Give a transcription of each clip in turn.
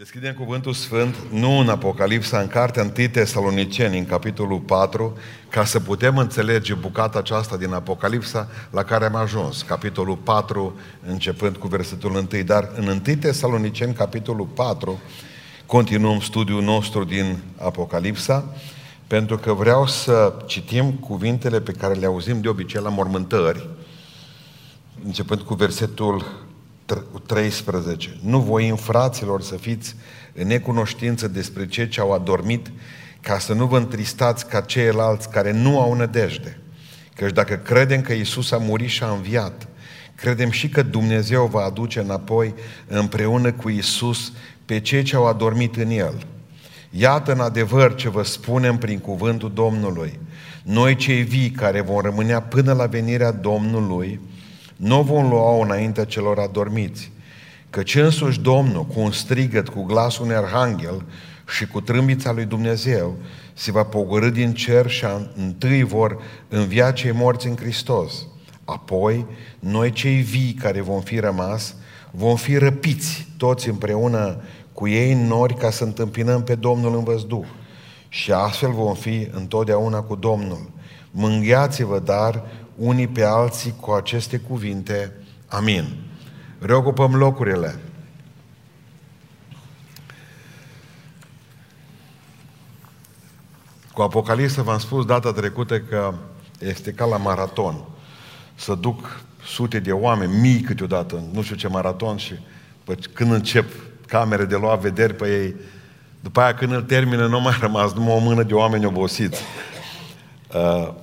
Deschidem cuvântul Sfânt, nu în Apocalipsa, în cartea 1 Tesaloniceni, în capitolul 4, ca să putem înțelege bucata aceasta din Apocalipsa la care am ajuns, capitolul 4, începând cu versetul 1. Dar în 1 Tesaloniceni, capitolul 4, continuăm studiul nostru din Apocalipsa, pentru că vreau să citim cuvintele pe care le auzim de obicei la mormântări, începând cu versetul 13. Nu voim, fraților, să fiți în necunoștință despre ce ce au adormit, ca să nu vă întristați ca ceilalți care nu au nădejde. Căci dacă credem că Isus a murit și a înviat, credem și că Dumnezeu va aduce înapoi împreună cu Isus pe cei ce au adormit în El. Iată în adevăr ce vă spunem prin cuvântul Domnului. Noi cei vii care vom rămânea până la venirea Domnului, nu vom lua înaintea celor adormiți, căci însuși Domnul, cu un strigăt, cu glasul unui arhanghel și cu trâmbița lui Dumnezeu, se va pogorâ din cer și întâi vor învia cei morți în Hristos. Apoi, noi cei vii care vom fi rămas, vom fi răpiți toți împreună cu ei în nori ca să întâmpinăm pe Domnul în văzduh. Și astfel vom fi întotdeauna cu Domnul. Mânghiați-vă, dar, unii pe alții cu aceste cuvinte. Amin. Reocupăm locurile. Cu Apocalipsa v-am spus data trecută că este ca la maraton. Să duc sute de oameni, mii câteodată, nu știu ce maraton și pă, când încep camere de luat vederi pe ei, după aia când îl termină nu mai rămas numai o mână de oameni obosiți. Uh,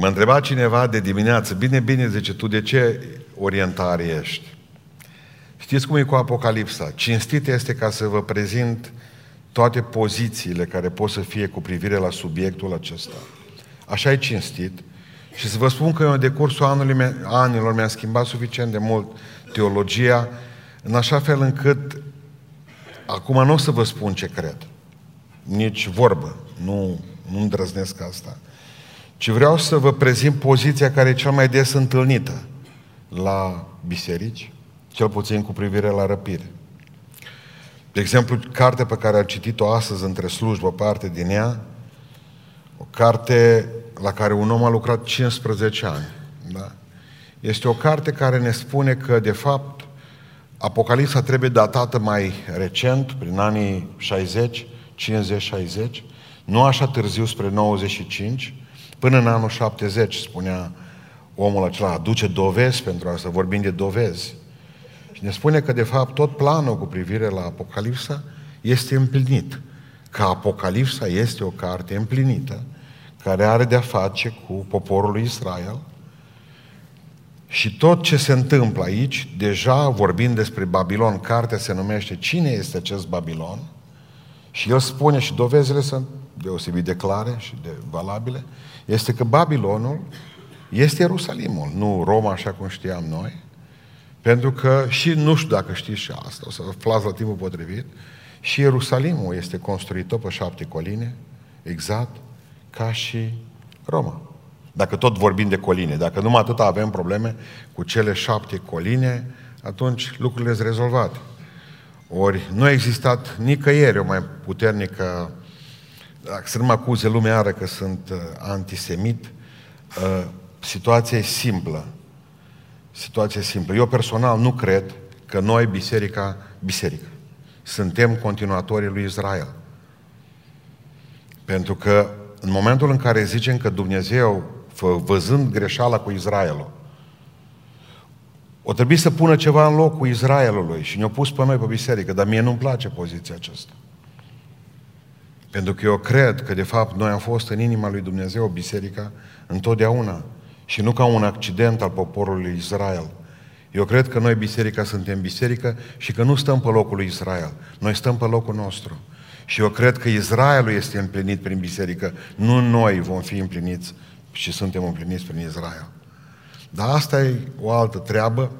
Mă întreba cineva de dimineață, bine, bine, zice, tu de ce orientare ești? Știți cum e cu Apocalipsa? Cinstit este ca să vă prezint toate pozițiile care pot să fie cu privire la subiectul acesta. Așa e cinstit. Și să vă spun că eu în decursul anului, anilor mi-am schimbat suficient de mult teologia, în așa fel încât acum nu o să vă spun ce cred. Nici vorbă. Nu, nu îndrăznesc asta ci vreau să vă prezint poziția care e cel mai des întâlnită la biserici, cel puțin cu privire la răpire. De exemplu, cartea pe care am citit-o astăzi între slujbă, parte din ea, o carte la care un om a lucrat 15 ani. Da? Este o carte care ne spune că, de fapt, Apocalipsa trebuie datată mai recent, prin anii 60, 50-60, nu așa târziu spre 95, Până în anul 70, spunea omul acela, aduce dovezi pentru asta, vorbim de dovezi. Și ne spune că, de fapt, tot planul cu privire la Apocalipsa este împlinit. Că Apocalipsa este o carte împlinită, care are de-a face cu poporul lui Israel. Și tot ce se întâmplă aici, deja vorbind despre Babilon, cartea se numește Cine este acest Babilon? Și el spune, și dovezile sunt deosebit de clare și de valabile, este că Babilonul este Ierusalimul, nu Roma așa cum știam noi, pentru că și nu știu dacă știți și asta, o să aflați la timpul potrivit, și Ierusalimul este construit pe șapte coline, exact ca și Roma. Dacă tot vorbim de coline, dacă numai atât avem probleme cu cele șapte coline, atunci lucrurile sunt rezolvate. Ori nu a existat nicăieri o mai puternică dacă să nu mă acuze lumea are că sunt uh, antisemit, uh, situația e simplă. Situația e simplă. Eu personal nu cred că noi, biserica, biserică, suntem continuatorii lui Israel. Pentru că în momentul în care zicem că Dumnezeu, văzând greșeala cu Israelul, o trebuie să pună ceva în locul Israelului și ne-a pus pe noi pe biserică, dar mie nu-mi place poziția aceasta. Pentru că eu cred că, de fapt, noi am fost în inima lui Dumnezeu, biserica, întotdeauna. Și nu ca un accident al poporului Israel. Eu cred că noi, biserica, suntem biserică și că nu stăm pe locul lui Israel. Noi stăm pe locul nostru. Și eu cred că Israelul este împlinit prin biserică. Nu noi vom fi împliniți și suntem împliniți prin Israel. Dar asta e o altă treabă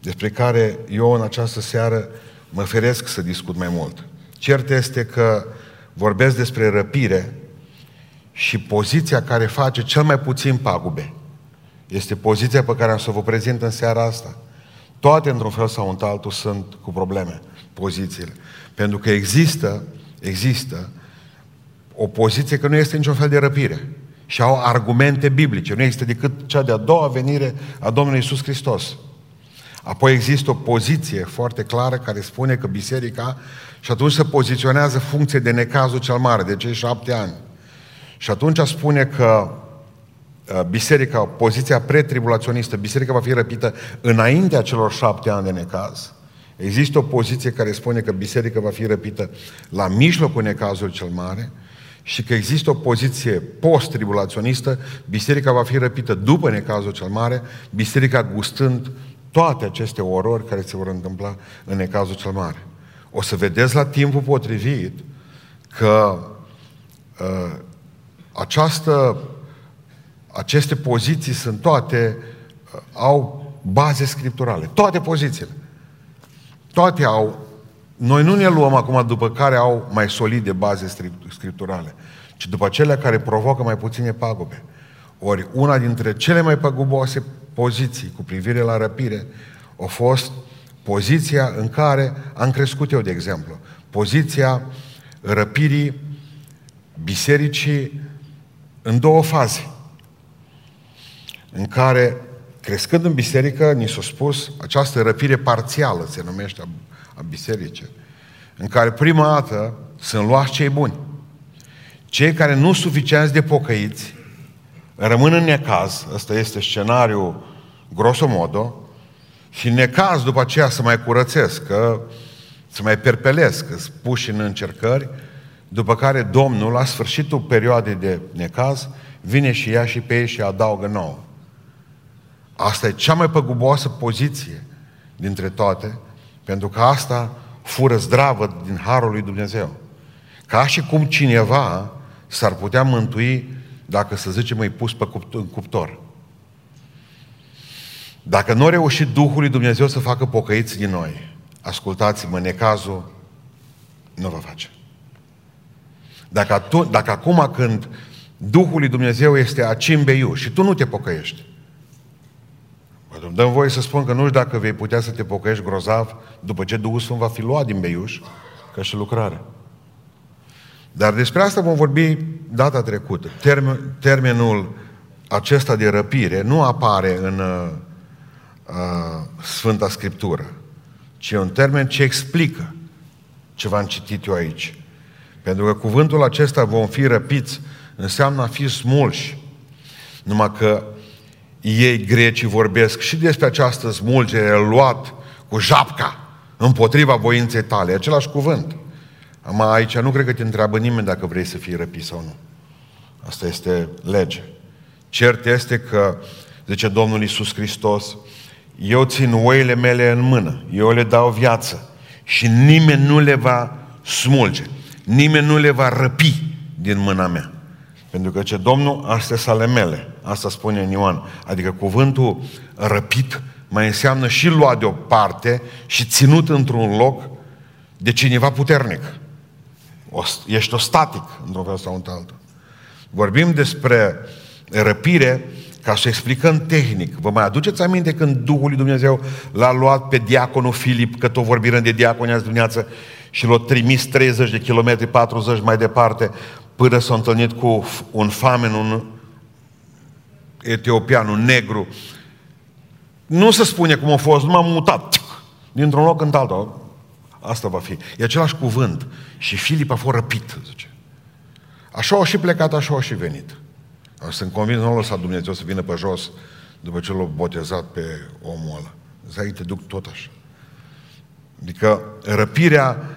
despre care eu în această seară mă feresc să discut mai mult. Cert este că vorbesc despre răpire și poziția care face cel mai puțin pagube. Este poziția pe care am să vă prezint în seara asta. Toate, într-un fel sau într-altul, sunt cu probleme. pozițiile. Pentru că există, există o poziție că nu este niciun fel de răpire. Și au argumente biblice. Nu există decât cea de-a doua venire a Domnului Isus Hristos. Apoi există o poziție foarte clară care spune că biserica și atunci se poziționează funcție de necazul cel mare, de cei șapte ani. Și atunci spune că uh, biserica, poziția pretribulaționistă, biserica va fi răpită înaintea celor șapte ani de necaz. Există o poziție care spune că biserica va fi răpită la mijlocul necazului cel mare și că există o poziție post-tribulaționistă, biserica va fi răpită după necazul cel mare, biserica gustând toate aceste orori care se vor întâmpla în necazul cel mare. O să vedeți la timpul potrivit că uh, această, aceste poziții sunt toate, uh, au baze scripturale. Toate pozițiile. Toate au noi nu ne luăm acum după care au mai solide baze scripturale, ci după cele care provocă mai puține pagube. Ori una dintre cele mai păguboase poziții cu privire la răpire a fost poziția în care am crescut eu, de exemplu. Poziția răpirii bisericii în două faze. În care, crescând în biserică, ni s-a spus, această răpire parțială se numește a bisericii, în care prima dată sunt luați cei buni. Cei care nu suficienți de pocăiți rămân în necaz, ăsta este scenariul grosomodo, și în necaz după aceea să mai curățesc, că să mai perpelesc, că puși în încercări, după care Domnul, la sfârșitul perioadei de necaz, vine și ia și pe ei și adaugă nouă. Asta e cea mai păguboasă poziție dintre toate, pentru că asta fură zdravă din harul lui Dumnezeu. Ca și cum cineva s-ar putea mântui dacă, să zicem, îi pus pe cuptor. Dacă nu a reușit Duhul lui Dumnezeu să facă pocăiți din noi, ascultați-mă, necazul nu va face. Dacă, atu- dacă acum când Duhul lui Dumnezeu este acimbeiu și tu nu te pocăiești, îmi dăm voie să spun că nu știu dacă vei putea să te pocăiești grozav după ce Duhul Sfânt va fi luat din beiuș ca și lucrare. Dar despre asta vom vorbi data trecută. Termen, termenul acesta de răpire nu apare în uh, uh, Sfânta Scriptură, ci e un termen ce explică ce v-am citit eu aici. Pentru că cuvântul acesta vom fi răpiți înseamnă a fi smulși. Numai că ei grecii vorbesc și despre această smulgere luat cu japca împotriva voinței tale. Același cuvânt. Am aici nu cred că te întreabă nimeni dacă vrei să fii răpit sau nu. Asta este lege. Cert este că, zice Domnul Iisus Hristos, eu țin oile mele în mână, eu le dau viață și nimeni nu le va smulge, nimeni nu le va răpi din mâna mea. Pentru că ce Domnul, astea sunt ale mele. Asta spune în Ioan. Adică cuvântul răpit mai înseamnă și luat deoparte și ținut într-un loc de cineva puternic. O, ești o static, într-un fel sau într-altul. Vorbim despre răpire ca să explicăm tehnic. Vă mai aduceți aminte când Duhul lui Dumnezeu l-a luat pe diaconul Filip, că tot vorbim de diaconi azi dimineață, și l-a trimis 30 de kilometri, 40 mai departe, până s-a întâlnit cu un famen, un etiopian, un negru. Nu se spune cum a fost, nu m-am mutat dintr-un loc în altul. Asta va fi. E același cuvânt. Și Filip a fost răpit, zice. Așa au și plecat, așa au și venit. Sunt convins, nu a lăsat Dumnezeu să vină pe jos după ce l-a botezat pe omul ăla. Zai, te duc tot așa. Adică răpirea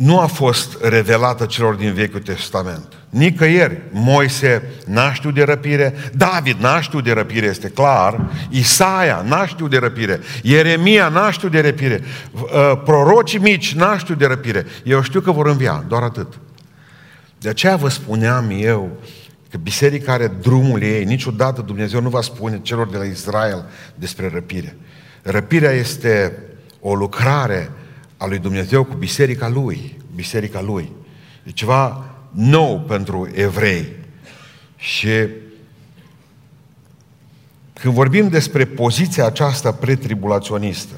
nu a fost revelată celor din Vechiul Testament. Nicăieri. Moise n-a știut de răpire, David n-a știut de răpire, este clar, Isaia n-a știut de răpire, Ieremia n-a știut de răpire, uh, prorocii mici n-a știut de răpire. Eu știu că vor învia, doar atât. De aceea vă spuneam eu că biserica are drumul ei, niciodată Dumnezeu nu va spune celor de la Israel despre răpire. Răpirea este o lucrare a lui Dumnezeu cu biserica lui, biserica lui. E ceva nou pentru evrei. Și când vorbim despre poziția aceasta pretribulaționistă,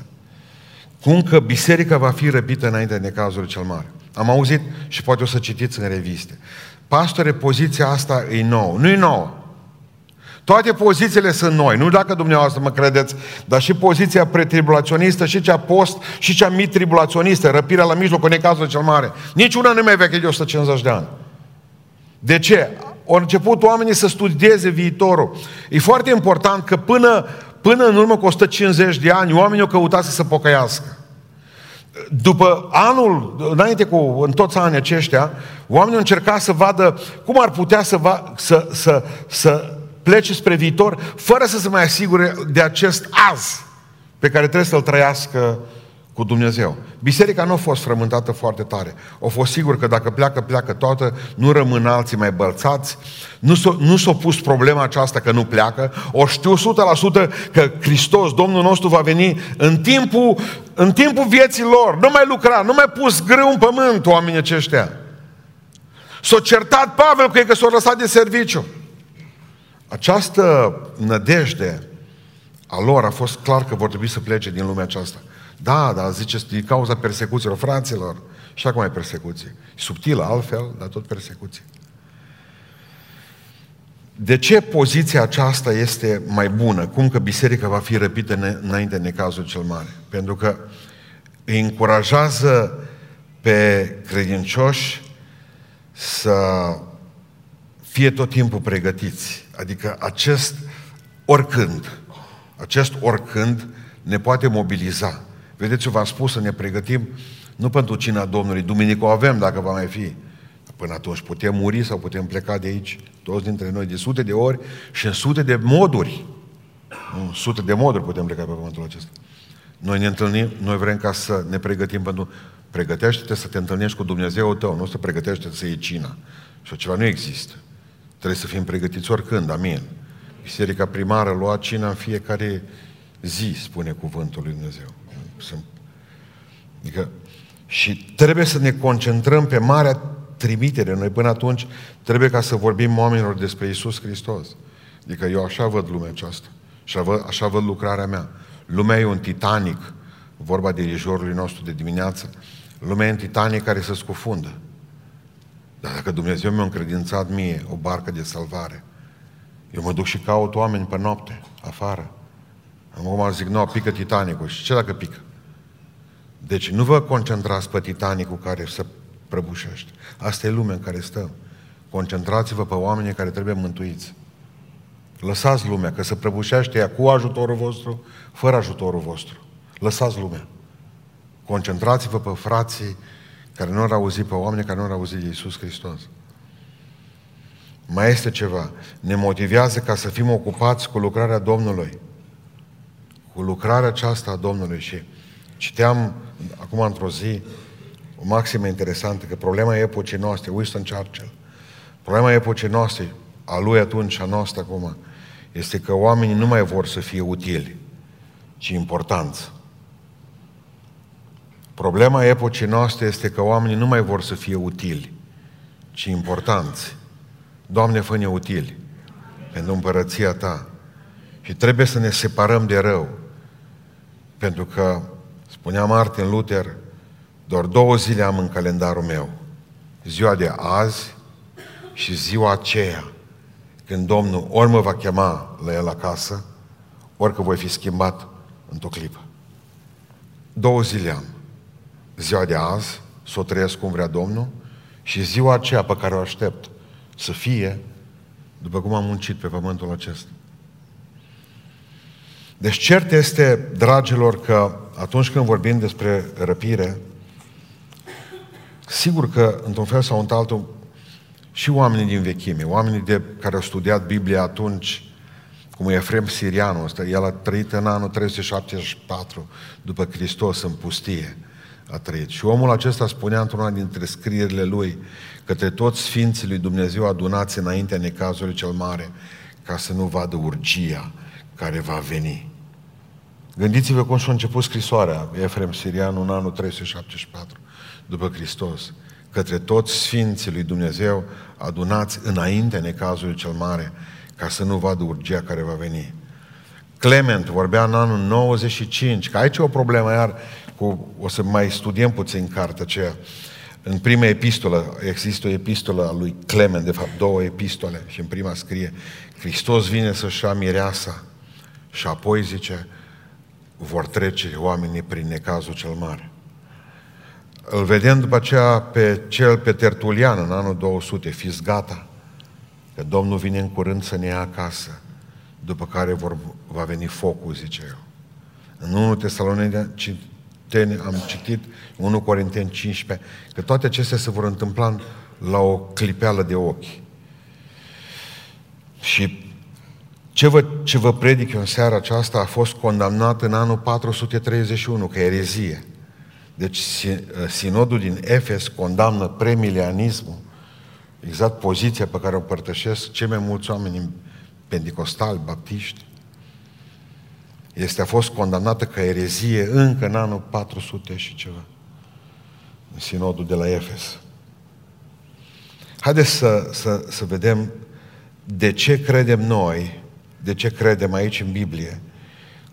Cum că biserica va fi răpită înainte de necazul cel mare. Am auzit și poate o să citiți în reviste. Pastore, poziția asta e nouă. Nu e nouă. Toate pozițiile sunt noi, nu dacă dumneavoastră mă credeți, dar și poziția pretribulaționistă, și cea post, și cea mitribulaționistă, răpirea la mijlocul necazului cel mare. Niciuna nu mai veche de 150 de ani. De ce? Au început oamenii să studieze viitorul. E foarte important că până, până în urmă cu 150 de ani, oamenii au căutat să se pocăiască. După anul, înainte cu, în toți anii aceștia, oamenii au încercat să vadă cum ar putea să, va, să, să, să plece spre viitor, fără să se mai asigure de acest azi pe care trebuie să-l trăiască cu Dumnezeu. Biserica nu a fost frământată foarte tare. O fost sigur că dacă pleacă, pleacă toată, nu rămân alții mai bălțați, nu s-a, nu s-a pus problema aceasta că nu pleacă, o știu 100% că Hristos, Domnul nostru, va veni în timpul, în timpul vieții lor, nu mai lucra, nu mai pus greu în pământ oamenii aceștia. S-a certat Pavel că e că s-a lăsat de serviciu. Această nădejde a lor a fost clar că vor trebui să plece din lumea aceasta. Da, dar ziceți, din cauza persecuțiilor fraților. Și acum e persecuție. Subtilă altfel, dar tot persecuție. De ce poziția aceasta este mai bună? Cum că biserica va fi răpită înainte de necazul cel mare? Pentru că îi încurajează pe credincioși să fie tot timpul pregătiți. Adică acest oricând, acest oricând ne poate mobiliza. Vedeți, v-am spus să ne pregătim nu pentru cina Domnului. Duminică o avem dacă va mai fi. Până atunci putem muri sau putem pleca de aici, toți dintre noi, de sute de ori și în sute de moduri. În sute de moduri putem pleca pe pământul acesta. Noi ne întâlnim, noi vrem ca să ne pregătim pentru... Pregătește-te să te întâlnești cu Dumnezeu tău, nu să pregătește să iei cina. Și ceva nu există. Trebuie să fim pregătiți oricând, amin. Biserica primară lua cina în fiecare zi, spune cuvântul lui Dumnezeu. Sunt... Adică, și trebuie să ne concentrăm pe marea trimitere. Noi până atunci trebuie ca să vorbim oamenilor despre Isus Hristos. Adică eu așa văd lumea aceasta. Așa văd, așa văd lucrarea mea. Lumea e un Titanic, vorba dirijorului nostru de dimineață. Lumea e un Titanic care se scufundă. Dar dacă Dumnezeu mi-a încredințat mie o barcă de salvare, eu mă duc și caut oameni pe noapte, afară. Acum zic, nu, pică Titanicul. Și ce dacă pică? Deci nu vă concentrați pe Titanicul care se prăbușește. Asta e lumea în care stăm. Concentrați-vă pe oamenii care trebuie mântuiți. Lăsați lumea, că se prăbușește ea cu ajutorul vostru, fără ajutorul vostru. Lăsați lumea. Concentrați-vă pe frații care nu au auzit, pe oameni care nu au auzit de Iisus Hristos. Mai este ceva. Ne motivează ca să fim ocupați cu lucrarea Domnului. Cu lucrarea aceasta a Domnului. Și citeam acum într-o zi o maximă interesantă, că problema epocii noastre, Winston Churchill, problema epocii noastre, a lui atunci, a noastră acum, este că oamenii nu mai vor să fie utili, ci importanți. Problema epocii noastre este că oamenii nu mai vor să fie utili, ci importanți. Doamne, fă-ne utili pentru împărăția Ta. Și trebuie să ne separăm de rău. Pentru că, spunea Martin Luther, doar două zile am în calendarul meu. Ziua de azi și ziua aceea când Domnul ori mă va chema la el acasă, ori că voi fi schimbat într-o clipă. Două zile am ziua de azi, să o trăiesc cum vrea Domnul, și ziua aceea pe care o aștept să fie după cum am muncit pe pământul acesta. Deci cert este, dragilor, că atunci când vorbim despre răpire, sigur că, într-un fel sau într-altul, și oamenii din vechime, oamenii de, care au studiat Biblia atunci, cum e Efrem Sirianul ăsta, el a trăit în anul 374 după Hristos în pustie a trăit. Și omul acesta spunea într-una dintre scrierile lui către toți Sfinții lui Dumnezeu adunați înaintea necazului cel mare, ca să nu vadă urgia care va veni. Gândiți-vă cum și-a început scrisoarea Efrem Sirian în anul 374 după Hristos, către toți Sfinții lui Dumnezeu adunați înaintea necazului cel mare, ca să nu vadă urgia care va veni. Clement vorbea în anul 95, că aici e o problemă iar cu, o să mai studiem puțin cartea aceea. În prima epistolă, există o epistolă a lui Clement, de fapt două epistole, și în prima scrie, Hristos vine să-și ia mireasa și apoi zice, vor trece oamenii prin necazul cel mare. Îl vedem după aceea pe cel pe Tertulian în anul 200, fiți gata, că Domnul vine în curând să ne ia acasă, după care vor, va veni focul, zice el. În 1 Tesaloniteni am citit, 1 Corinteni 15, că toate acestea se vor întâmpla la o clipeală de ochi. Și ce vă, ce vă predic eu în seara aceasta a fost condamnat în anul 431, că erezie. Deci sinodul din Efes condamnă premilianismul, exact poziția pe care o părtășesc cei mai mulți oameni pentecostali, baptiști. Este a fost condamnată ca erezie încă în anul 400 și ceva. În sinodul de la Efes. Haideți să, să, să vedem de ce credem noi, de ce credem aici în Biblie,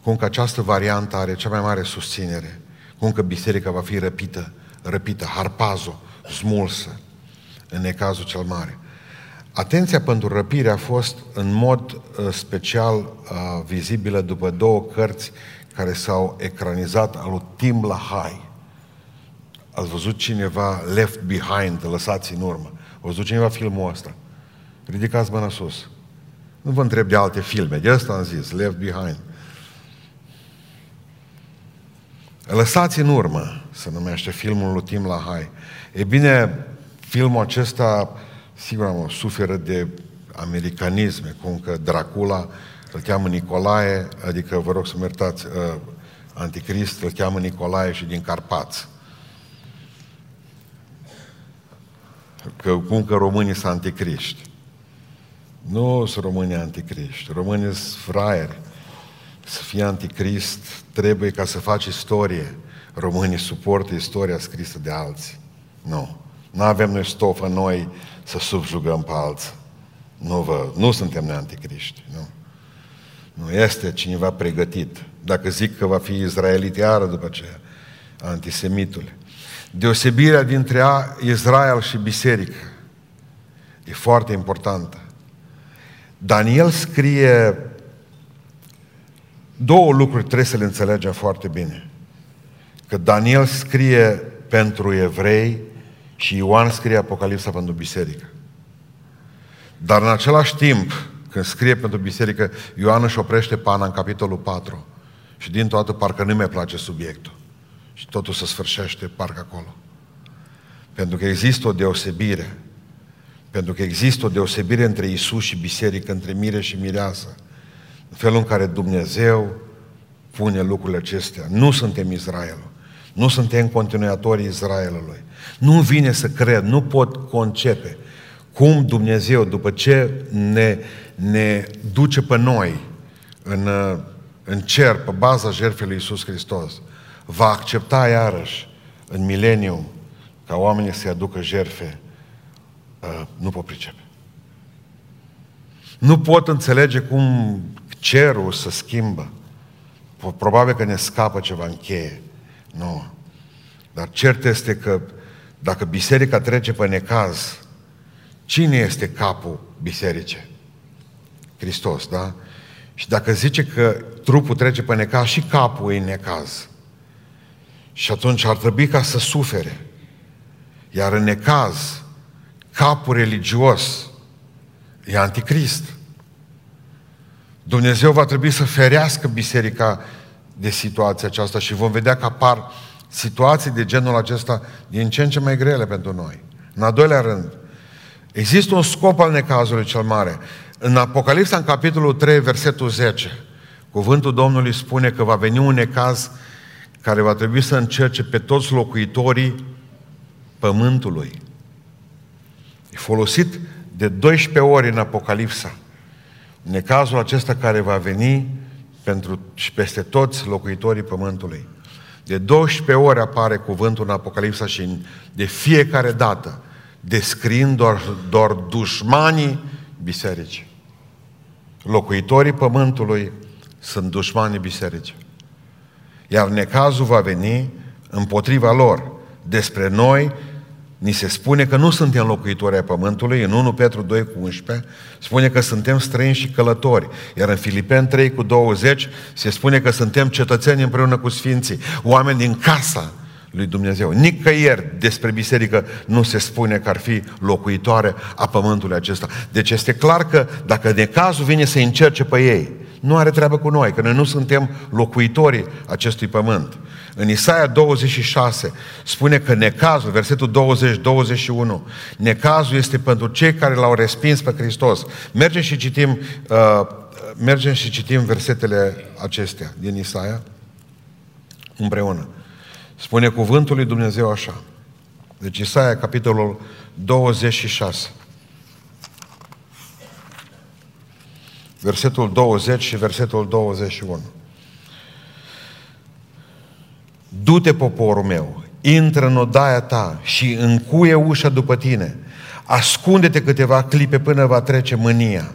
cum că această variantă are cea mai mare susținere cum că biserica va fi răpită, răpită, harpazo, smulsă, în necazul cel mare. Atenția pentru răpire a fost în mod uh, special uh, vizibilă după două cărți care s-au ecranizat al lui Tim LaHaye. Ați văzut cineva Left Behind, lăsați în urmă. A văzut cineva filmul ăsta? Ridicați mâna sus. Nu vă întreb de alte filme, de asta am zis, Left Behind. Lăsați în urmă, se numește filmul lui Tim LaHaye. E bine, filmul acesta, sigur, am suferă de americanisme, cum că Dracula îl cheamă Nicolae, adică, vă rog să mă iertați, uh, Anticrist îl cheamă Nicolae și din Carpați. Că, cum că românii sunt anticriști. Nu sunt românii anticriști, românii sunt fraieri să fie anticrist, trebuie ca să faci istorie. Românii suportă istoria scrisă de alții. Nu. Nu avem noi stofă noi să subjugăm pe alții. Nu, vă, nu suntem noi anticriști. Nu. Nu este cineva pregătit. Dacă zic că va fi izraelit iară după aceea, antisemitul. Deosebirea dintre Israel și biserică e foarte importantă. Daniel scrie Două lucruri trebuie să le înțelegem foarte bine. Că Daniel scrie pentru evrei și Ioan scrie Apocalipsa pentru biserică. Dar în același timp, când scrie pentru biserică, Ioan își oprește pana în capitolul 4 și din toată parcă nu mai place subiectul. Și totul se sfârșește parcă acolo. Pentru că există o deosebire. Pentru că există o deosebire între Isus și biserică, între mire și mireasă în felul în care Dumnezeu pune lucrurile acestea. Nu suntem Israelul. Nu suntem continuatorii Israelului. Nu vine să cred, nu pot concepe cum Dumnezeu, după ce ne, ne duce pe noi în, în cer, pe baza jertfei lui Iisus Hristos, va accepta iarăși în mileniu ca oamenii să-i aducă jertfe, uh, nu pot pricepe. Nu pot înțelege cum cerul se schimbă. Probabil că ne scapă ceva în cheie. Nu. Dar cert este că dacă biserica trece pe necaz, cine este capul bisericii? Hristos, da? Și dacă zice că trupul trece pe necaz, și capul e în necaz. Și atunci ar trebui ca să sufere. Iar în necaz, capul religios e anticrist. Dumnezeu va trebui să ferească biserica de situația aceasta și vom vedea că apar situații de genul acesta din ce în ce mai grele pentru noi. În al doilea rând, există un scop al necazului cel mare. În Apocalipsa, în capitolul 3, versetul 10, cuvântul Domnului spune că va veni un necaz care va trebui să încerce pe toți locuitorii pământului. E folosit de 12 ori în Apocalipsa. Necazul acesta care va veni pentru și peste toți locuitorii pământului. De 12 ori apare cuvântul în Apocalipsa și de fiecare dată descriind doar, doar dușmanii bisericii. Locuitorii pământului sunt dușmanii bisericii. Iar necazul va veni împotriva lor. Despre noi ni se spune că nu suntem locuitori ai pământului, în 1 Petru 2 cu 11 spune că suntem străini și călători, iar în Filipen 3 cu 20 se spune că suntem cetățeni împreună cu Sfinții, oameni din casa lui Dumnezeu. Nicăieri despre biserică nu se spune că ar fi locuitoare a pământului acesta. Deci este clar că dacă de cazul vine să încerce pe ei, nu are treabă cu noi, că noi nu suntem locuitorii acestui pământ. În Isaia 26 spune că necazul, versetul 20-21, necazul este pentru cei care l-au respins pe Hristos. Mergem și citim, uh, mergem și citim versetele acestea din Isaia împreună. Spune cuvântul lui Dumnezeu așa. Deci Isaia, capitolul 26. Versetul 20 și versetul 21. Du-te, poporul meu, intră în odaia ta și încuie ușa după tine. Ascunde-te câteva clipe până va trece mânia.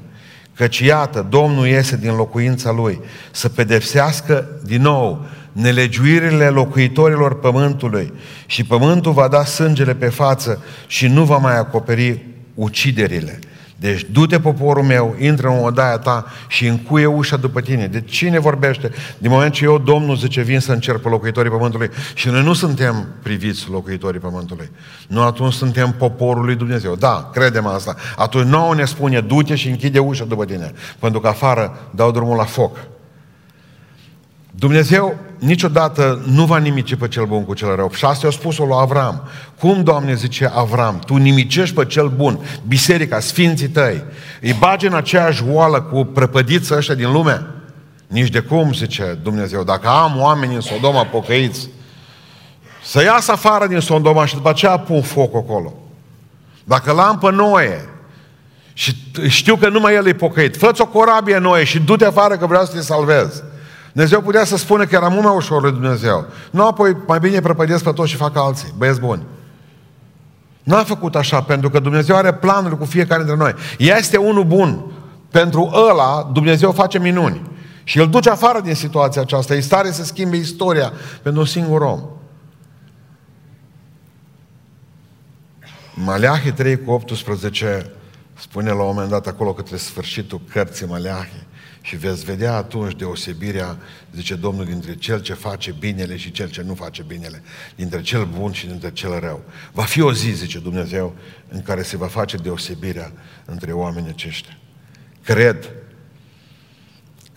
Căci iată, Domnul iese din locuința Lui să pedepsească din nou nelegiuirile locuitorilor pământului și pământul va da sângele pe față și nu va mai acoperi uciderile. Deci du-te poporul meu, intră în odaia ta și încuie ușa după tine. De cine vorbește? Din moment ce eu, Domnul, zice, vin să încerc pe locuitorii pământului și noi nu suntem priviți locuitorii pământului. Nu atunci suntem poporul lui Dumnezeu. Da, credem asta. Atunci nouă ne spune, du-te și închide ușa după tine. Pentru că afară dau drumul la foc. Dumnezeu niciodată nu va nimici pe cel bun cu cel rău. Și asta a spus-o lui Avram. Cum, Doamne, zice Avram, tu nimicești pe cel bun, biserica, sfinții tăi, îi bagi în aceeași oală cu prăpădiță ăștia din lume? Nici de cum, zice Dumnezeu, dacă am oameni în Sodoma pocăiți, să iasă afară din Sodoma și după aceea pun foc acolo. Dacă l-am pe Noe și știu că numai el e pocăit, fă o corabie Noe și du-te afară că vreau să te salvez. Dumnezeu putea să spună că era mult mai ușor lui Dumnezeu. Nu, apoi mai bine prăpădesc pe toți și fac alții, băieți buni. Nu a făcut așa, pentru că Dumnezeu are planuri cu fiecare dintre noi. Este unul bun. Pentru ăla, Dumnezeu face minuni. Și îl duce afară din situația aceasta. E stare să schimbe istoria pentru un singur om. Maleahi 3 cu 18 spune la un moment dat acolo către sfârșitul cărții Maleahi și veți vedea atunci deosebirea, zice Domnul, dintre cel ce face binele și cel ce nu face binele, dintre cel bun și dintre cel rău. Va fi o zi, zice Dumnezeu, în care se va face deosebirea între oamenii aceștia. Cred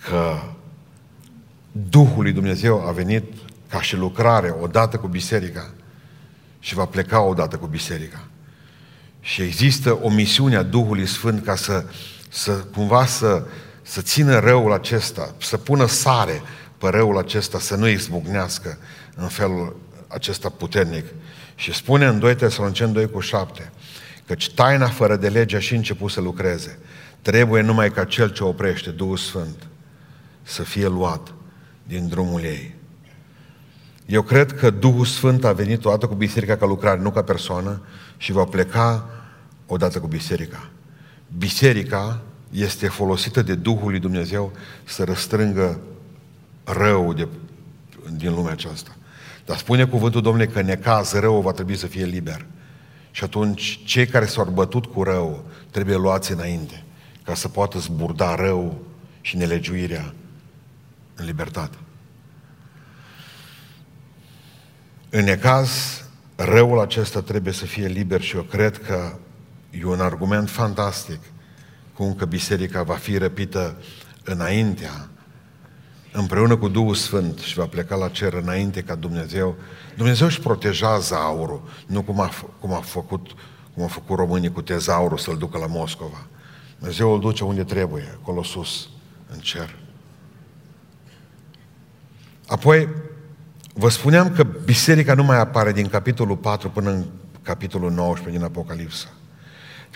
că Duhul lui Dumnezeu a venit ca și lucrare odată cu biserica și va pleca odată cu biserica. Și există o misiune a Duhului Sfânt ca să, să cumva să, să țină răul acesta, să pună sare pe răul acesta, să nu izbucnească în felul acesta puternic. Și spune în 2 Tesaloniceni 2 cu 7, căci taina fără de lege a și început să lucreze. Trebuie numai ca cel ce oprește, Duhul Sfânt, să fie luat din drumul ei. Eu cred că Duhul Sfânt a venit odată cu biserica ca lucrare, nu ca persoană, și va pleca odată cu biserica. Biserica este folosită de Duhul lui Dumnezeu să răstrângă rău de, din lumea aceasta. Dar spune cuvântul Domnului că necaz rău va trebui să fie liber. Și atunci cei care s-au bătut cu rău trebuie luați înainte ca să poată zburda rău și nelegiuirea în libertate. În necaz, răul acesta trebuie să fie liber și eu cred că e un argument fantastic cum că biserica va fi răpită înaintea, împreună cu Duhul Sfânt și va pleca la cer înainte ca Dumnezeu. Dumnezeu își protejează aurul, nu cum a, cum a făcut cum a făcut românii cu tezaurul să-l ducă la Moscova. Dumnezeu îl duce unde trebuie, acolo sus, în cer. Apoi, vă spuneam că biserica nu mai apare din capitolul 4 până în capitolul 19 din Apocalipsa.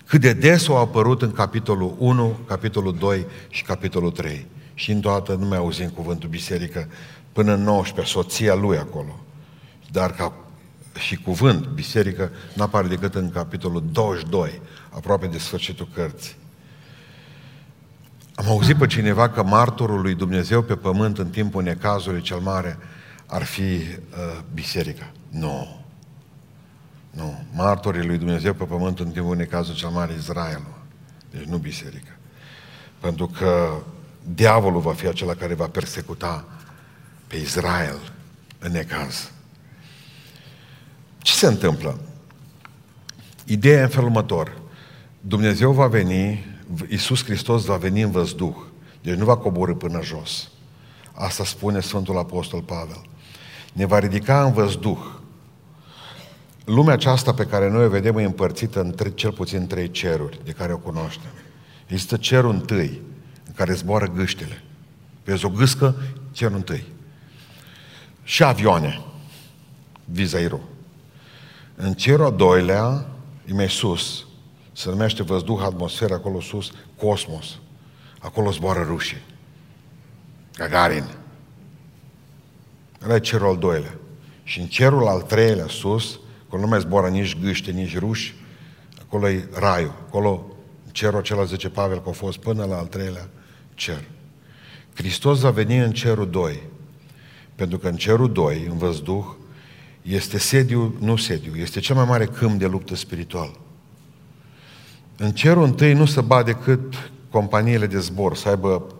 Cât de des au apărut în capitolul 1, capitolul 2 și capitolul 3. Și în toată nu mai auzim cuvântul biserică până în 19, soția lui acolo. Dar ca și cuvânt, biserică, nu apare decât în capitolul 22, aproape de sfârșitul cărții. Am auzit pe cineva că martorul lui Dumnezeu pe pământ în timpul necazului cel mare ar fi uh, biserica. Nu. Nu. Martorii lui Dumnezeu pe pământ în timpul necazul cel mare Israelul. Deci nu biserica. Pentru că diavolul va fi acela care va persecuta pe Israel în necaz. Ce se întâmplă? Ideea e în felul următor. Dumnezeu va veni, Iisus Hristos va veni în văzduh. Deci nu va coborâ până jos. Asta spune Sfântul Apostol Pavel. Ne va ridica în văzduh. Lumea aceasta pe care noi o vedem e împărțită în tre- cel puțin trei ceruri de care o cunoaștem. Există cerul întâi, în care zboară gâștele. Vezi o gâscă, cerul întâi. Și avioane, vizairu. În cerul al doilea, e mai sus, se numește văzduh, atmosferă, acolo sus, cosmos. Acolo zboară rușii. Gagarin. Ăla e cerul al doilea. Și în cerul al treilea sus, acolo nu mai zboară nici gâște, nici ruși, acolo e raiul. Acolo, cerul acela, zice Pavel, că a fost până la al treilea cer. Hristos va veni în cerul 2. Pentru că în cerul 2, în văzduh, este sediu, nu sediu, este cel mai mare câmp de luptă spiritual. În cerul întâi nu se bat decât companiile de zbor, să aibă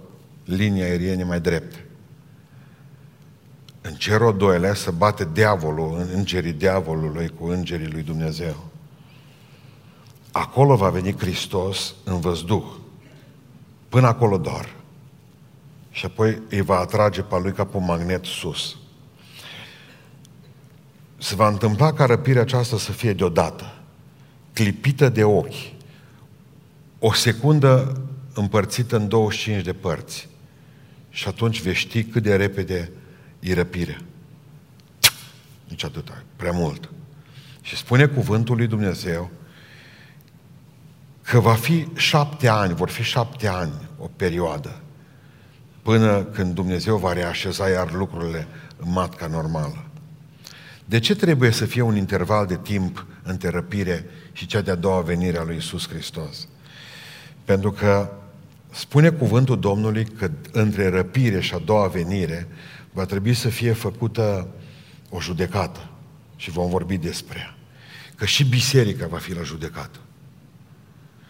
linii aeriene mai drepte. În cerul doilea se bate diavolul, îngerii diavolului cu îngerii lui Dumnezeu. Acolo va veni Hristos în văzduh. Până acolo doar. Și apoi îi va atrage pe lui ca pe un magnet sus. Se va întâmpla ca răpirea aceasta să fie deodată, clipită de ochi, o secundă împărțită în 25 de părți. Și atunci vei ști cât de repede e răpirea. Nici atâta, prea mult. Și spune cuvântul lui Dumnezeu că va fi șapte ani, vor fi șapte ani o perioadă, până când Dumnezeu va reașeza iar lucrurile în matca normală. De ce trebuie să fie un interval de timp între răpire și cea de-a doua venire a lui Isus Hristos? Pentru că spune cuvântul Domnului că între răpire și a doua venire va trebui să fie făcută o judecată. Și vom vorbi despre ea. Că și biserica va fi la judecată.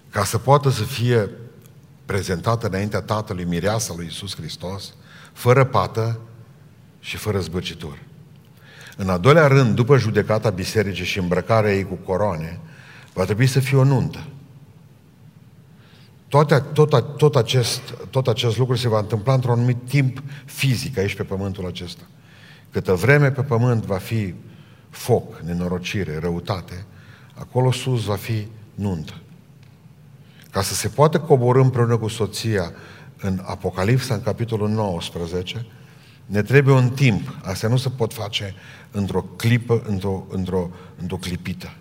Ca să poată să fie prezentată înaintea Tatălui Mireasa lui Isus Hristos, fără pată și fără zbăcitură. În al doilea rând, după judecata bisericii și îmbrăcarea ei cu coroane, va trebui să fie o nuntă. Toate, tot, tot, acest, tot acest lucru se va întâmpla într-un anumit timp fizic aici pe pământul acesta. Câtă vreme pe pământ va fi foc, nenorocire, răutate, acolo sus va fi nuntă. Ca să se poată coborâ împreună cu soția în Apocalipsa, în capitolul 19, ne trebuie un timp. Astea nu se pot face într-o clipă, într-o, într-o, într-o clipită.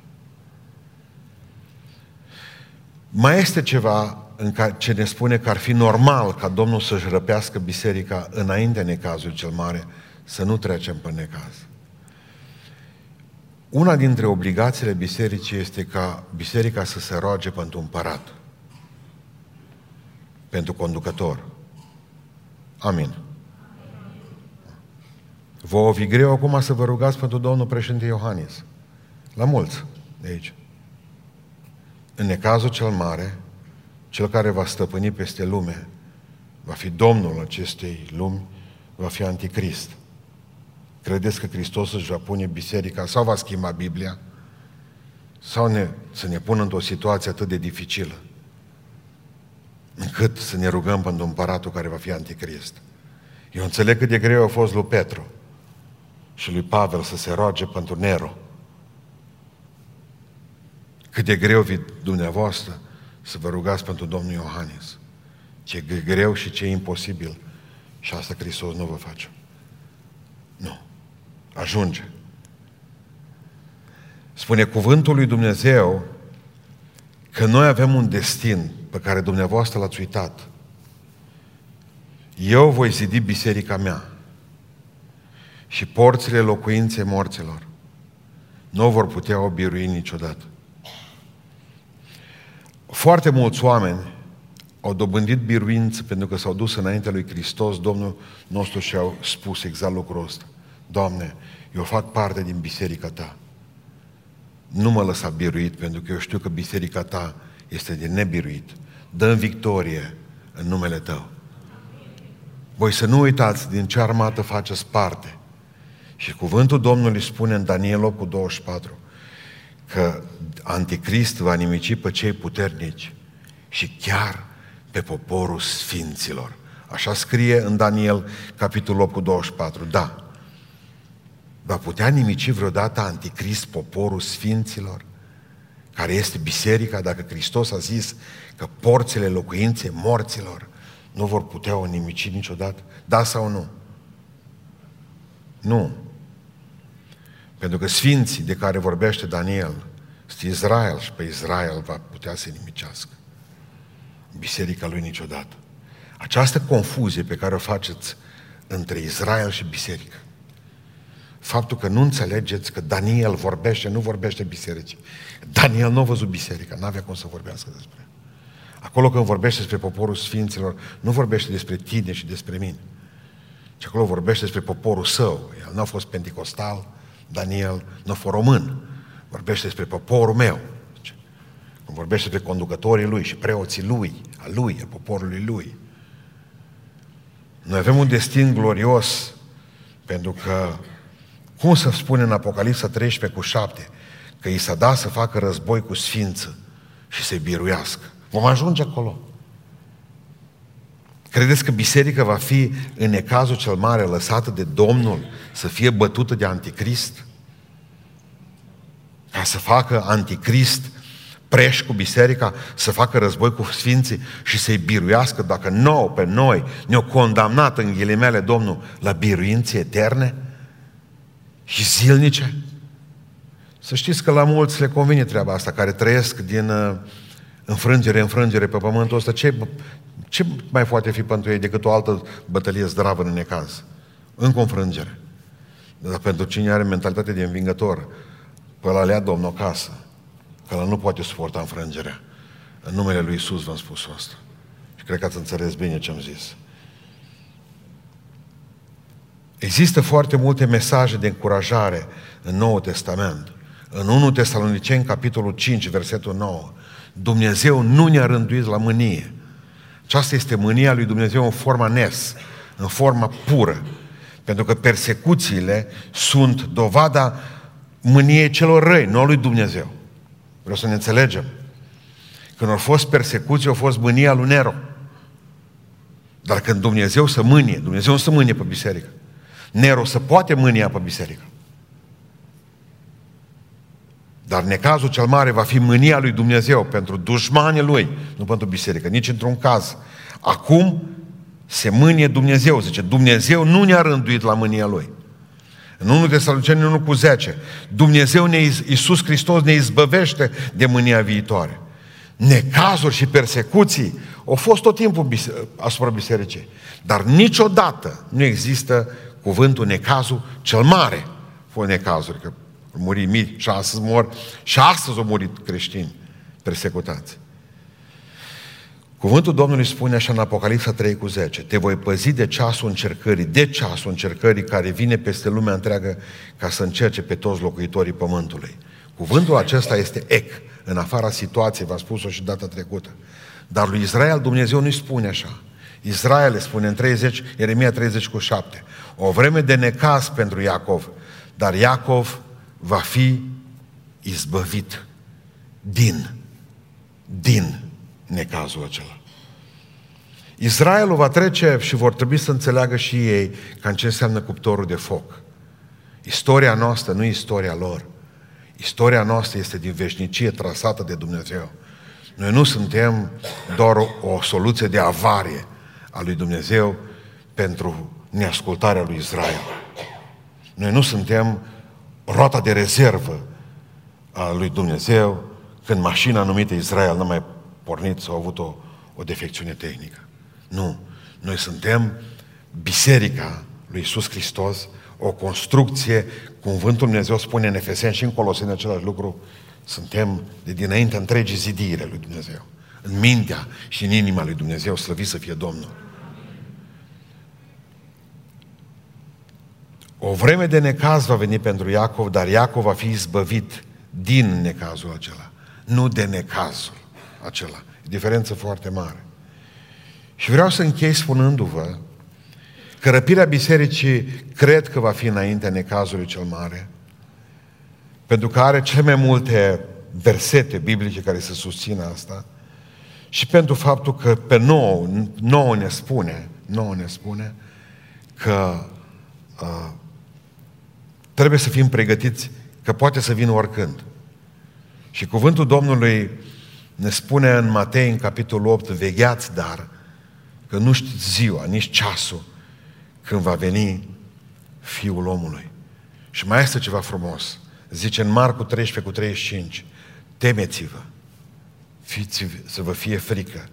Mai este ceva în care, ce ne spune că ar fi normal ca Domnul să-și răpească biserica înainte necazului cel mare, să nu trecem pe necaz. Una dintre obligațiile bisericii este ca biserica să se roage pentru împărat, pentru conducător. Amin. Vă o fi greu acum să vă rugați pentru Domnul președinte Iohannis. La mulți de aici. În necazul cel mare, cel care va stăpâni peste lume, va fi Domnul acestei lumi, va fi Anticrist. Credeți că Hristos își va pune biserica sau va schimba Biblia? Sau ne, să ne pună într-o situație atât de dificilă încât să ne rugăm pentru împăratul care va fi Anticrist. Eu înțeleg cât de greu a fost lui Petru și lui Pavel să se roage pentru Nero. Cât de greu vi dumneavoastră să vă rugați pentru Domnul Iohannis. Ce e greu și ce e imposibil. Și asta Hristos nu vă face. Nu. Ajunge. Spune cuvântul lui Dumnezeu că noi avem un destin pe care dumneavoastră l-ați uitat. Eu voi zidi biserica mea și porțile locuinței morților nu vor putea o birui niciodată. Foarte mulți oameni au dobândit biruință pentru că s-au dus înaintea lui Hristos, Domnul nostru și au spus exact lucrul ăsta. Doamne, eu fac parte din biserica Ta. Nu mă lăsa biruit, pentru că eu știu că biserica Ta este de nebiruit. dă în victorie în numele Tău. Voi să nu uitați din ce armată faceți parte. Și cuvântul Domnului spune în Daniel 8 cu 24 că Anticrist va nimici pe cei puternici și chiar pe poporul sfinților. Așa scrie în Daniel, capitolul 8 cu 24. Da. Va putea nimici vreodată Anticrist poporul sfinților? Care este biserica, dacă Hristos a zis că porțile locuinței morților nu vor putea o nimici niciodată? Da sau nu? Nu. Pentru că sfinții de care vorbește Daniel este Israel și pe Israel va putea să nimicească. Biserica lui niciodată. Această confuzie pe care o faceți între Israel și biserică, faptul că nu înțelegeți că Daniel vorbește, nu vorbește bisericii. Daniel nu a văzut biserica, nu avea cum să vorbească despre. Acolo când vorbește despre poporul sfinților, nu vorbește despre tine și despre mine. Și acolo vorbește despre poporul său. El nu a fost pentecostal, Daniel nu a fost român. Vorbește despre poporul meu. Când vorbește despre conducătorii lui și preoții lui, a lui, a poporului lui. Noi avem un destin glorios pentru că, cum să spune în Apocalipsa 13 cu 7, că i s-a dat să facă război cu sfință și să-i biruiască. Vom ajunge acolo. Credeți că biserica va fi în necazul cel mare lăsată de Domnul să fie bătută de anticrist? Ca să facă anticrist preș cu biserica, să facă război cu sfinții și să-i biruiască dacă nou pe noi ne-au condamnat în ghilimele Domnul la biruințe eterne și zilnice? Să știți că la mulți le convine treaba asta, care trăiesc din uh, înfrângere, înfrângere pe pământul ăsta. Ce, ce mai poate fi pentru ei decât o altă bătălie zdravă în necaz? În confrângere. Dar pentru cine are mentalitate de învingător, pe ăla lea Domnul acasă, că ăla nu poate suporta înfrângerea. În numele Lui Isus v-am spus asta. Și cred că ați înțeles bine ce am zis. Există foarte multe mesaje de încurajare în Noul Testament. În 1 Tesaloniceni, capitolul 5, versetul 9, Dumnezeu nu ne-a rânduit la mânie. Aceasta este mânia lui Dumnezeu în forma nes, în forma pură. Pentru că persecuțiile sunt dovada mâniei celor răi, nu a lui Dumnezeu. Vreau să ne înțelegem. Când au fost persecuții, au fost mânia lui Nero. Dar când Dumnezeu să mânie, Dumnezeu nu să mânie pe biserică. Nero să poate mânia pe biserică. Dar necazul cel mare va fi mânia lui Dumnezeu pentru dușmanii lui, nu pentru biserică, nici într-un caz. Acum se mânie Dumnezeu, zice, Dumnezeu nu ne-a rânduit la mânia lui. În 1 Tesaloniceni 1 cu 10, Dumnezeu, ne, Iisus Hristos ne izbăvește de mânia viitoare. Necazuri și persecuții au fost tot timpul asupra bisericii. Dar niciodată nu există cuvântul necazul cel mare. Fost necazuri, că au murit mii și astăzi mor și astăzi au murit creștini persecutați. Cuvântul Domnului spune așa în Apocalipsa 3 cu 10, te voi păzi de ceasul încercării, de ceasul încercării care vine peste lumea întreagă ca să încerce pe toți locuitorii pământului. Cuvântul acesta este ec, în afara situației, v-am spus-o și data trecută. Dar lui Israel Dumnezeu nu-i spune așa. Israel spune în 30, Ieremia 30 cu 7, o vreme de necaz pentru Iacov, dar Iacov va fi izbăvit din, din necazul acela. Israelul va trece și vor trebui să înțeleagă și ei cam ce înseamnă cuptorul de foc. Istoria noastră nu e istoria lor. Istoria noastră este din veșnicie trasată de Dumnezeu. Noi nu suntem doar o, o soluție de avarie a lui Dumnezeu pentru neascultarea lui Israel. Noi nu suntem rota de rezervă a lui Dumnezeu când mașina numită Israel nu mai pornit sau a avut o, o defecțiune tehnică. Nu. Noi suntem biserica lui Isus Hristos, o construcție, cuvântul Dumnezeu spune în Efeseni și în Coloseni același lucru, suntem de dinainte întregii zidire lui Dumnezeu. În mintea și în inima lui Dumnezeu, slăvit să fie Domnul. O vreme de necaz va veni pentru Iacov, dar Iacov va fi izbăvit din necazul acela, nu de necazul acela. E diferență foarte mare. Și vreau să închei spunându-vă că răpirea bisericii cred că va fi înainte necazului cel mare, pentru că are cele mai multe versete biblice care să susțină asta, și pentru faptul că pe nouă, nouă ne spune, nouă ne spune că uh, trebuie să fim pregătiți că poate să vină oricând. Și cuvântul Domnului ne spune în Matei, în capitolul 8, vegheați dar, că nu știți ziua, nici ceasul, când va veni Fiul omului. Și mai este ceva frumos. Zice în Marcu 13 cu 35, temeți-vă, fiți, să vă fie frică,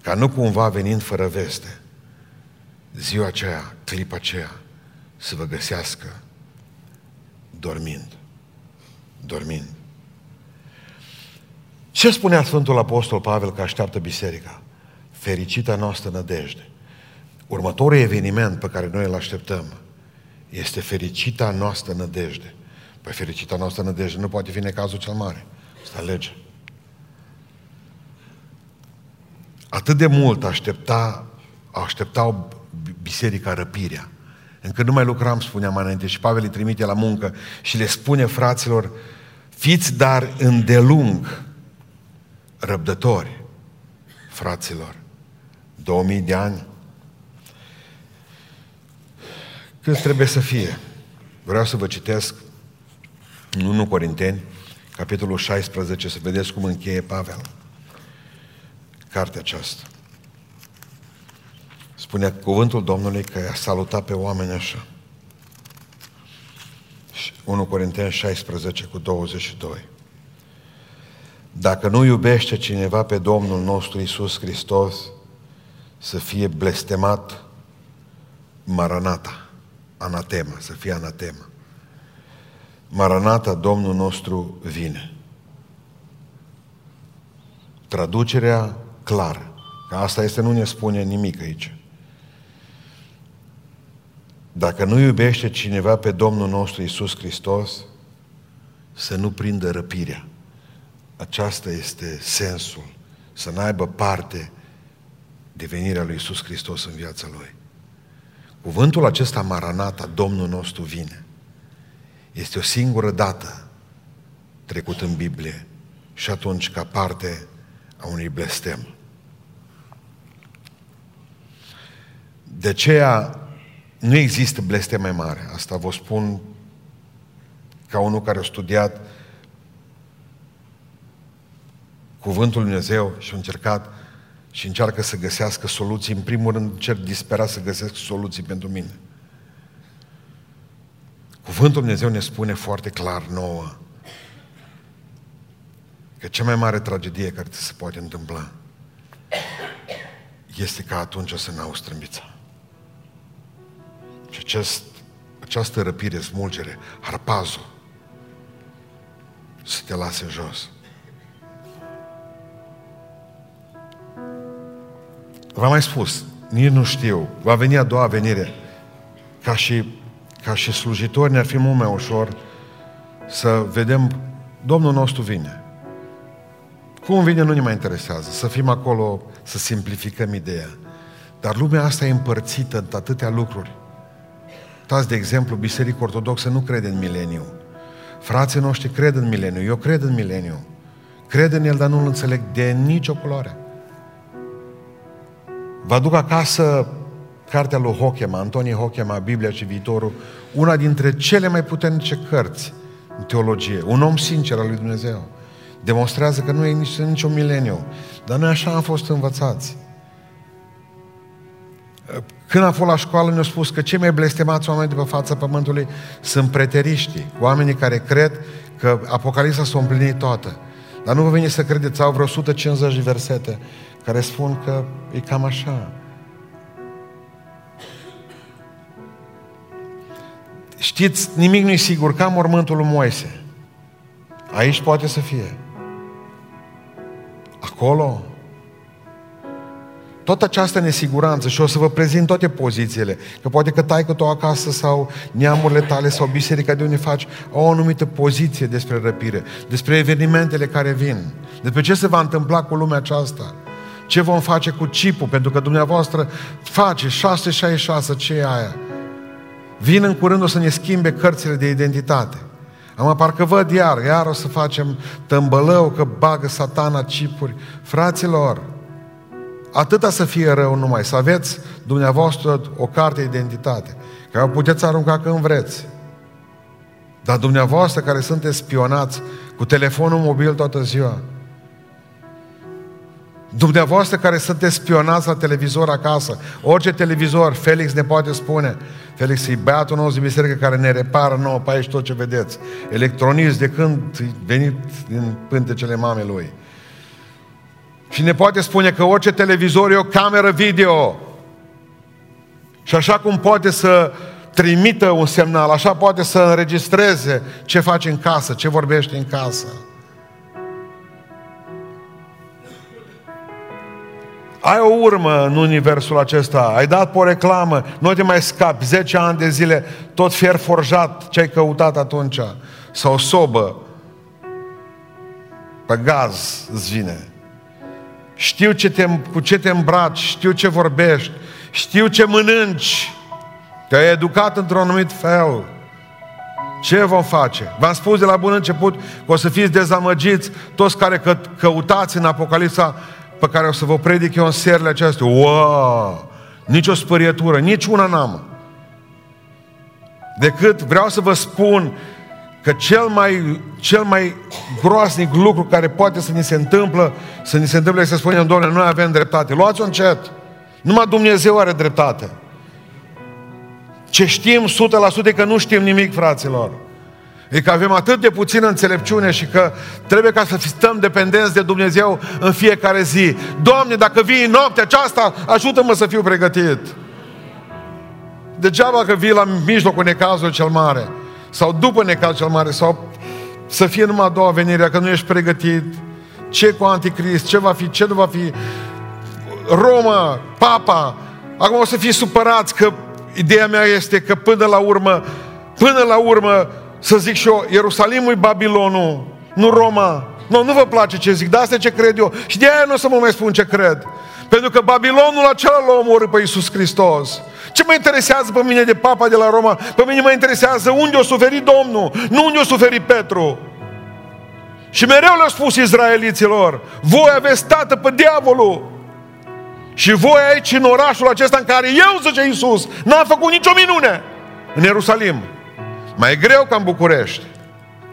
ca nu cumva venind fără veste, ziua aceea, clipa aceea, să vă găsească dormind. Dormind. Ce spunea Sfântul Apostol Pavel că așteaptă biserica? Fericita noastră nădejde. Următorul eveniment pe care noi îl așteptăm este fericita noastră nădejde. Păi fericita noastră nădejde nu poate fi necazul cel mare. Asta lege. Atât de mult aștepta, așteptau biserica răpirea. Încă nu mai lucram, spunea mai înainte, și Pavel îi trimite la muncă și le spune fraților, fiți dar îndelung răbdători, fraților. 2000 de ani. Cât trebuie să fie? Vreau să vă citesc în 1 Corinteni, capitolul 16, să vedeți cum încheie Pavel cartea aceasta. Spune cuvântul Domnului că i-a salutat pe oameni așa. 1 Corinteni 16 cu 22. Dacă nu iubește cineva pe Domnul nostru Isus Hristos, să fie blestemat Maranata, anatema, să fie anatema. Maranata, Domnul nostru vine. Traducerea clară, că asta este, nu ne spune nimic aici. Dacă nu iubește cineva pe Domnul nostru Isus Hristos, să nu prindă răpirea. Aceasta este sensul. Să n-aibă parte de venirea lui Isus Hristos în viața lui. Cuvântul acesta, Maranata, Domnul nostru vine, este o singură dată trecut în Biblie și atunci ca parte a unui blestem. De aceea nu există blestem mai mare. Asta vă spun ca unul care a studiat Cuvântul Lui Dumnezeu și a încercat și încearcă să găsească soluții. În primul rând încerc disperat să găsesc soluții pentru mine. Cuvântul Dumnezeu ne spune foarte clar nouă că cea mai mare tragedie care ți se poate întâmpla este ca atunci să ne au strâmbița. Și acest, această răpire, smulgere, harpazul, să te lase jos. V-am mai spus, nici nu știu, va veni a doua venire. Ca și, ca și slujitori ne-ar fi mult mai ușor să vedem Domnul nostru vine. Cum vine nu ne mai interesează. Să fim acolo, să simplificăm ideea. Dar lumea asta e împărțită în atâtea lucruri. Uitați, de exemplu, Biserica Ortodoxă nu crede în mileniu. Frații noștri cred în mileniu. Eu cred în mileniu. Cred în el, dar nu-l înțeleg de nicio culoare. Vă aduc acasă cartea lui Hochema, Antonie Hochema, Biblia și viitorul, una dintre cele mai puternice cărți în teologie. Un om sincer al lui Dumnezeu. Demonstrează că nu e nici, niciun mileniu. Dar noi așa am fost învățați. Când am fost la școală, ne-au spus că cei mai blestemați oameni de pe fața pământului sunt preteriștii, oamenii care cred că Apocalipsa s-a împlinit toată. Dar nu vă vine să credeți, au vreo 150 de versete care spun că e cam așa. Știți, nimic nu e sigur, ca mormântul lui Moise. Aici poate să fie. Acolo Tot această nesiguranță și o să vă prezint toate pozițiile, că poate că tai cu acasă sau neamurile tale sau biserica de unde faci au o anumită poziție despre răpire, despre evenimentele care vin, despre ce se va întâmpla cu lumea aceasta, ce vom face cu chipul, pentru că dumneavoastră face 666, ce e aia? Vin în curând o să ne schimbe cărțile de identitate. Am parcă văd iar, iar o să facem tămbălău că bagă satana chipuri. Fraților, atâta să fie rău numai, să aveți dumneavoastră o carte de identitate, care o puteți arunca când vreți. Dar dumneavoastră care sunteți spionați cu telefonul mobil toată ziua, Dumneavoastră care sunteți spionați la televizor acasă, orice televizor, Felix ne poate spune, Felix e băiatul nostru de biserică care ne repară nouă pe aici tot ce vedeți. Electronist de când venit din pântecele mamei lui. Și ne poate spune că orice televizor e o cameră video. Și așa cum poate să trimită un semnal, așa poate să înregistreze ce faci în casă, ce vorbești în casă. ai o urmă în universul acesta, ai dat pe o reclamă, nu te mai scapi, 10 ani de zile, tot fier forjat ce ai căutat atunci, sau sobă, pe gaz îți vine. Știu ce te, cu ce te îmbraci, știu ce vorbești, știu ce mănânci, te-ai educat într-un anumit fel. Ce vom face? V-am spus de la bun început că o să fiți dezamăgiți toți care că, căutați în Apocalipsa pe care o să vă predic eu în serile acestea. Wow! Nici o spărietură, nici una n-am. Decât vreau să vă spun că cel mai, cel mai groasnic lucru care poate să ni se întâmplă, să ni se întâmple să spunem, Doamne, noi avem dreptate. Luați-o încet. Numai Dumnezeu are dreptate. Ce știm 100% e că nu știm nimic, fraților. E că avem atât de puțină înțelepciune și că trebuie ca să stăm dependenți de Dumnezeu în fiecare zi. Doamne, dacă vii în noaptea aceasta, ajută-mă să fiu pregătit. Degeaba că vii la mijlocul necazului cel mare sau după necazul cel mare sau să fie numai a doua venire, că nu ești pregătit. Ce cu anticrist, ce va fi, ce nu va fi. Roma, papa, acum o să fii supărați că ideea mea este că până la urmă, până la urmă, să zic și eu, Ierusalimul e Babilonul, nu Roma. Nu, nu vă place ce zic, dar asta e ce cred eu. Și de aia nu o să mă mai spun ce cred. Pentru că Babilonul acela l-a omorât pe Iisus Hristos. Ce mă interesează pe mine de papa de la Roma? Pe mine mă interesează unde o suferit Domnul, nu unde o suferit Petru. Și mereu le-a spus izraeliților, voi aveți tată pe diavolul. Și voi aici în orașul acesta în care eu, zice Iisus, n-am făcut nicio minune. În Ierusalim. Mai greu ca în București.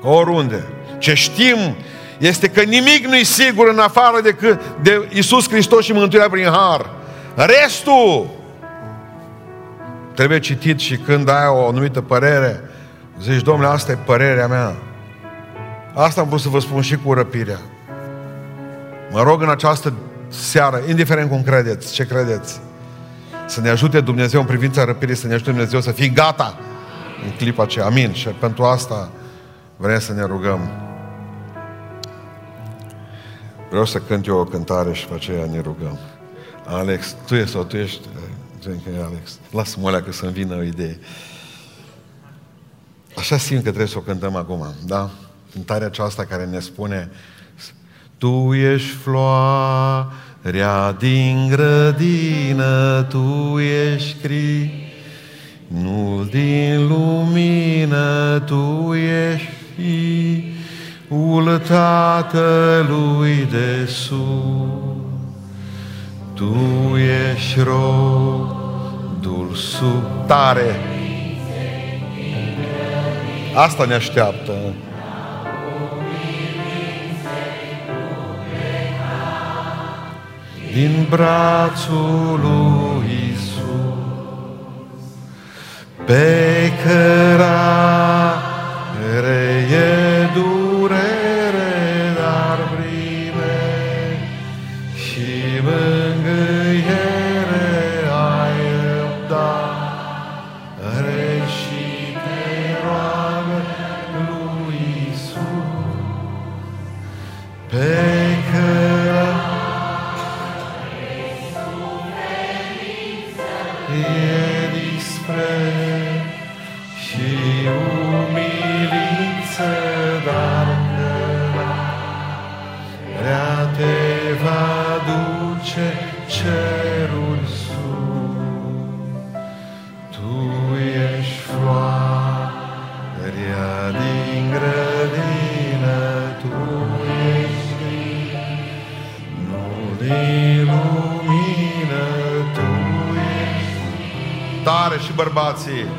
Oriunde. Ce știm este că nimic nu e sigur în afară decât de Isus Hristos și mântuirea prin har. Restul trebuie citit și când ai o anumită părere, zici, domnule, asta e părerea mea. Asta am vrut să vă spun și cu răpirea. Mă rog în această seară, indiferent cum credeți, ce credeți, să ne ajute Dumnezeu în privința răpirii, să ne ajute Dumnezeu să fii gata în clipa aceea. Amin. Și pentru asta vrem să ne rugăm. Vreau să cânt eu o cântare și pe aceea ne rugăm. Alex, tu ești sau tu ești? Zic că e Alex. Lasă-mă că să-mi vină o idee. Așa simt că trebuie să o cântăm acum, da? Cântarea aceasta care ne spune Tu ești floarea din grădină, Tu ești cri nu din lumină tu ești fiul Tatălui de sus. Tu ești rodul sub tare. Asta ne așteaptă. Din brațul lui pe cărare tare și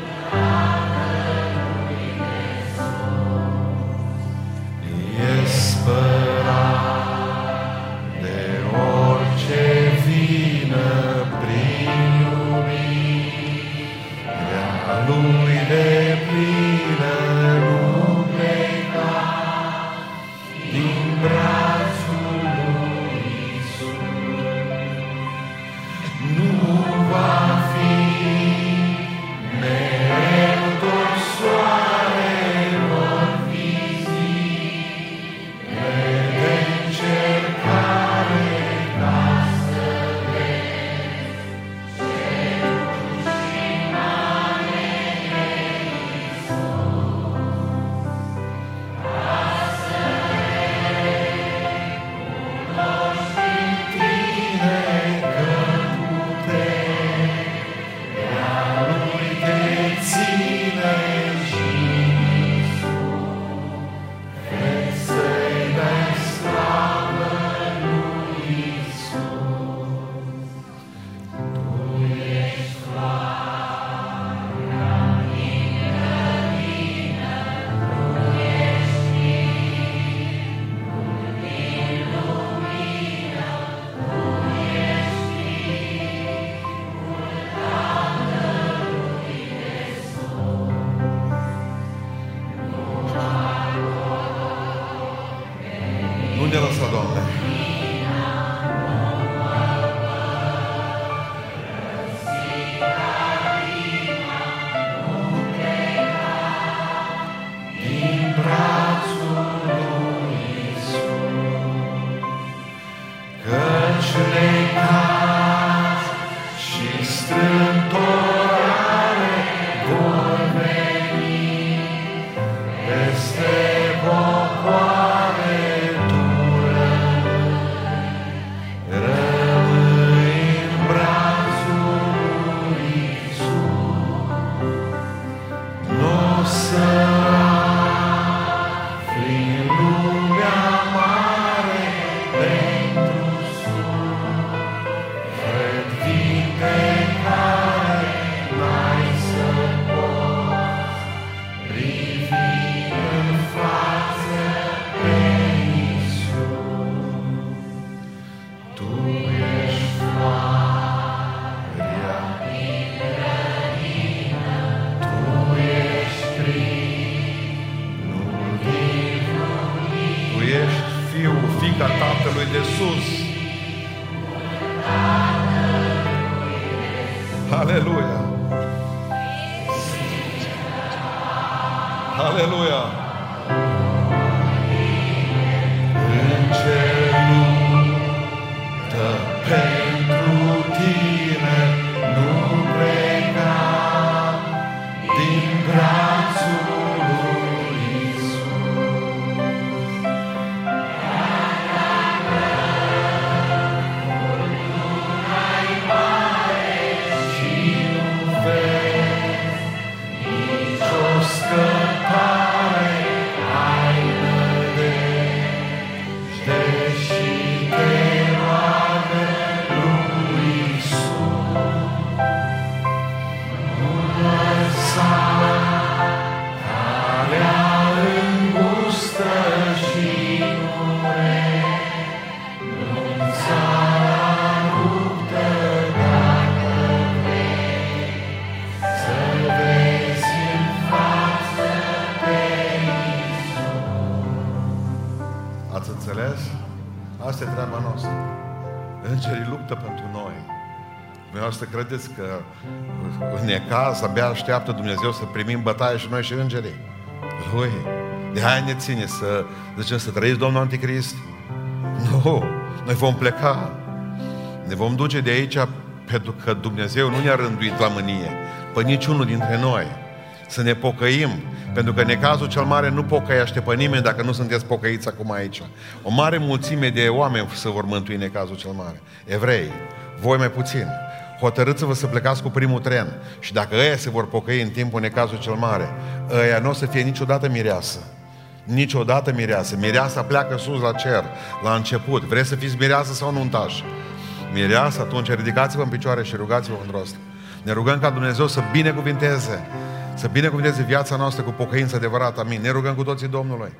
credeți că în necaz abia așteaptă Dumnezeu să primim bătaie și noi și îngerii? Lui, de aia ne ține să zicem să trăiți Domnul Anticrist? Nu, noi vom pleca. Ne vom duce de aici pentru că Dumnezeu nu ne-a rânduit la mânie pe niciunul dintre noi. să ne pocăim, pentru că necazul cel mare nu pocăiește pe nimeni dacă nu sunteți pocăiți acum aici. O mare mulțime de oameni se vor mântui necazul cel mare. Evrei, voi mai puțin. Hotărâți-vă să plecați cu primul tren. Și dacă ăia se vor pocăi în timpul necazul cel mare, ăia nu o să fie niciodată mireasă. Niciodată mireasă. Mireasa pleacă sus la cer, la început. Vreți să fiți mireasă sau nuntaș? Mireasă, atunci ridicați-vă în picioare și rugați-vă în rost. Ne rugăm ca Dumnezeu să binecuvinteze, să binecuvinteze viața noastră cu pocăință adevărată. Amin. Ne rugăm cu toții Domnului.